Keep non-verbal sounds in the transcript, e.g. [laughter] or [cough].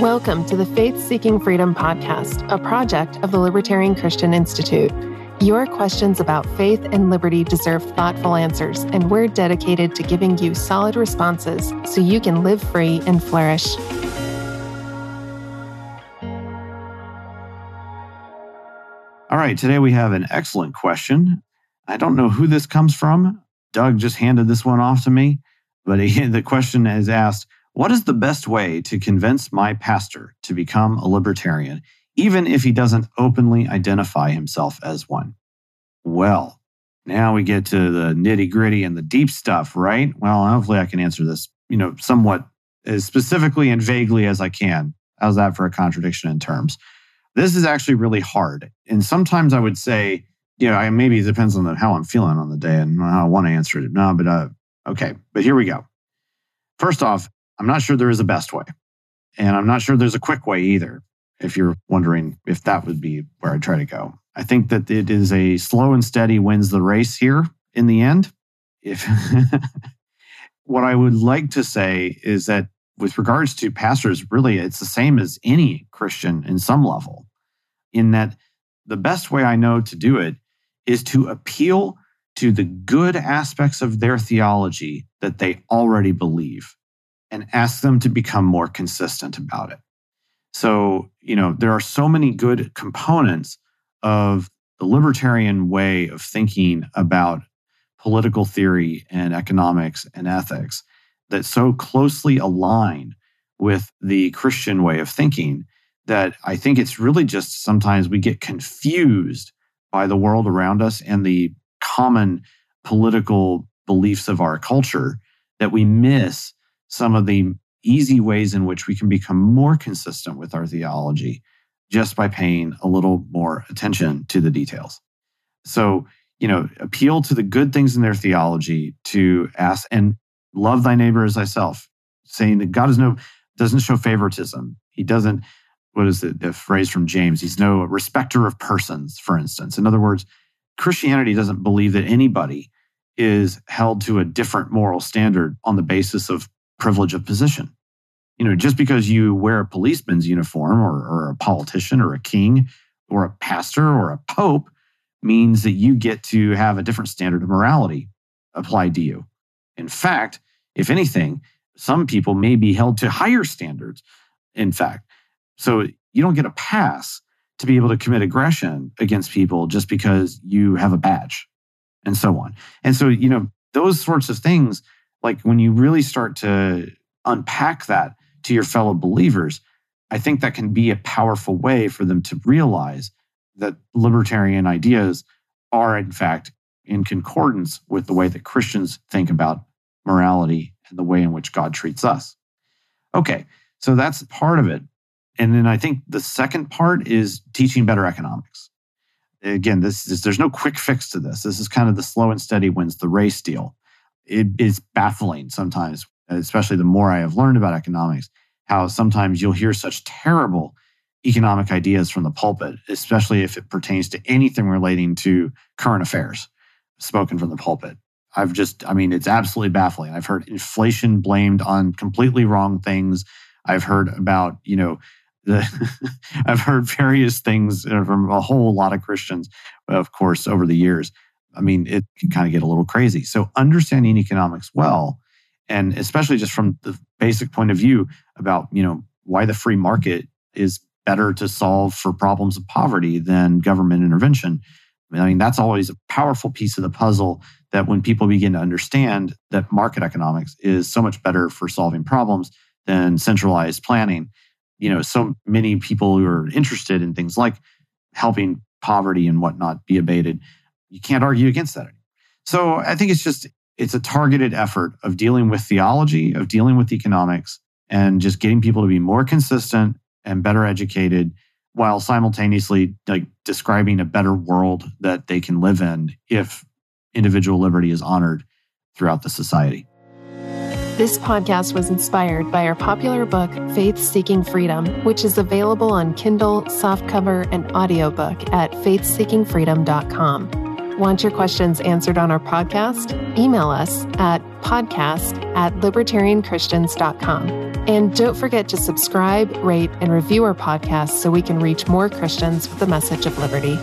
Welcome to the Faith Seeking Freedom podcast, a project of the Libertarian Christian Institute. Your questions about faith and liberty deserve thoughtful answers, and we're dedicated to giving you solid responses so you can live free and flourish. All right, today we have an excellent question. I don't know who this comes from. Doug just handed this one off to me, but he, [laughs] the question is asked what is the best way to convince my pastor to become a libertarian, even if he doesn't openly identify himself as one? Well, now we get to the nitty gritty and the deep stuff, right? Well, hopefully I can answer this, you know, somewhat as specifically and vaguely as I can. How's that for a contradiction in terms? This is actually really hard. And sometimes I would say, you know, I, maybe it depends on the, how I'm feeling on the day and how I want to answer it. No, but uh, okay. But here we go. First off, I'm not sure there is a best way. And I'm not sure there's a quick way either, if you're wondering if that would be where I'd try to go. I think that it is a slow and steady wins the race here in the end. If [laughs] what I would like to say is that with regards to pastors, really it's the same as any Christian in some level, in that the best way I know to do it is to appeal to the good aspects of their theology that they already believe and ask them to become more consistent about it. So, you know, there are so many good components of the libertarian way of thinking about political theory and economics and ethics that so closely align with the Christian way of thinking that I think it's really just sometimes we get confused by the world around us and the common political beliefs of our culture that we miss some of the easy ways in which we can become more consistent with our theology just by paying a little more attention to the details. So, you know, appeal to the good things in their theology to ask and love thy neighbor as thyself, saying that God is no doesn't show favoritism. He doesn't what is the phrase from James? He's no respecter of persons, for instance. In other words, Christianity doesn't believe that anybody is held to a different moral standard on the basis of privilege of position. You know, just because you wear a policeman's uniform or, or a politician or a king or a pastor or a pope means that you get to have a different standard of morality applied to you. In fact, if anything, some people may be held to higher standards. In fact, so you don't get a pass to be able to commit aggression against people just because you have a badge and so on. And so, you know, those sorts of things like when you really start to unpack that to your fellow believers, I think that can be a powerful way for them to realize that libertarian ideas are, in fact, in concordance with the way that Christians think about morality and the way in which God treats us. Okay, so that's part of it. And then I think the second part is teaching better economics. Again, this is there's no quick fix to this. This is kind of the slow and steady wins the race deal it is baffling sometimes, especially the more I have learned about economics, how sometimes you'll hear such terrible economic ideas from the pulpit, especially if it pertains to anything relating to current affairs spoken from the pulpit. I've just, I mean, it's absolutely baffling. I've heard inflation blamed on completely wrong things. I've heard about, you know, the, [laughs] I've heard various things uh, from a whole lot of Christians, of course, over the years I mean, it can kind of get a little crazy. So understanding economics well, and especially just from the basic point of view about, you know, why the free market is better to solve for problems of poverty than government intervention. I mean, that's always a powerful piece of the puzzle that when people begin to understand that market economics is so much better for solving problems than centralized planning, you know, so many people who are interested in things like helping poverty and whatnot be abated you can't argue against that. So I think it's just it's a targeted effort of dealing with theology, of dealing with economics, and just getting people to be more consistent and better educated while simultaneously like describing a better world that they can live in if individual liberty is honored throughout the society. This podcast was inspired by our popular book, Faith Seeking Freedom, which is available on Kindle, softcover, and audiobook at faithseekingfreedom.com. Want your questions answered on our podcast? Email us at podcast at libertarianchristians.com. And don't forget to subscribe, rate, and review our podcast so we can reach more Christians with the message of liberty.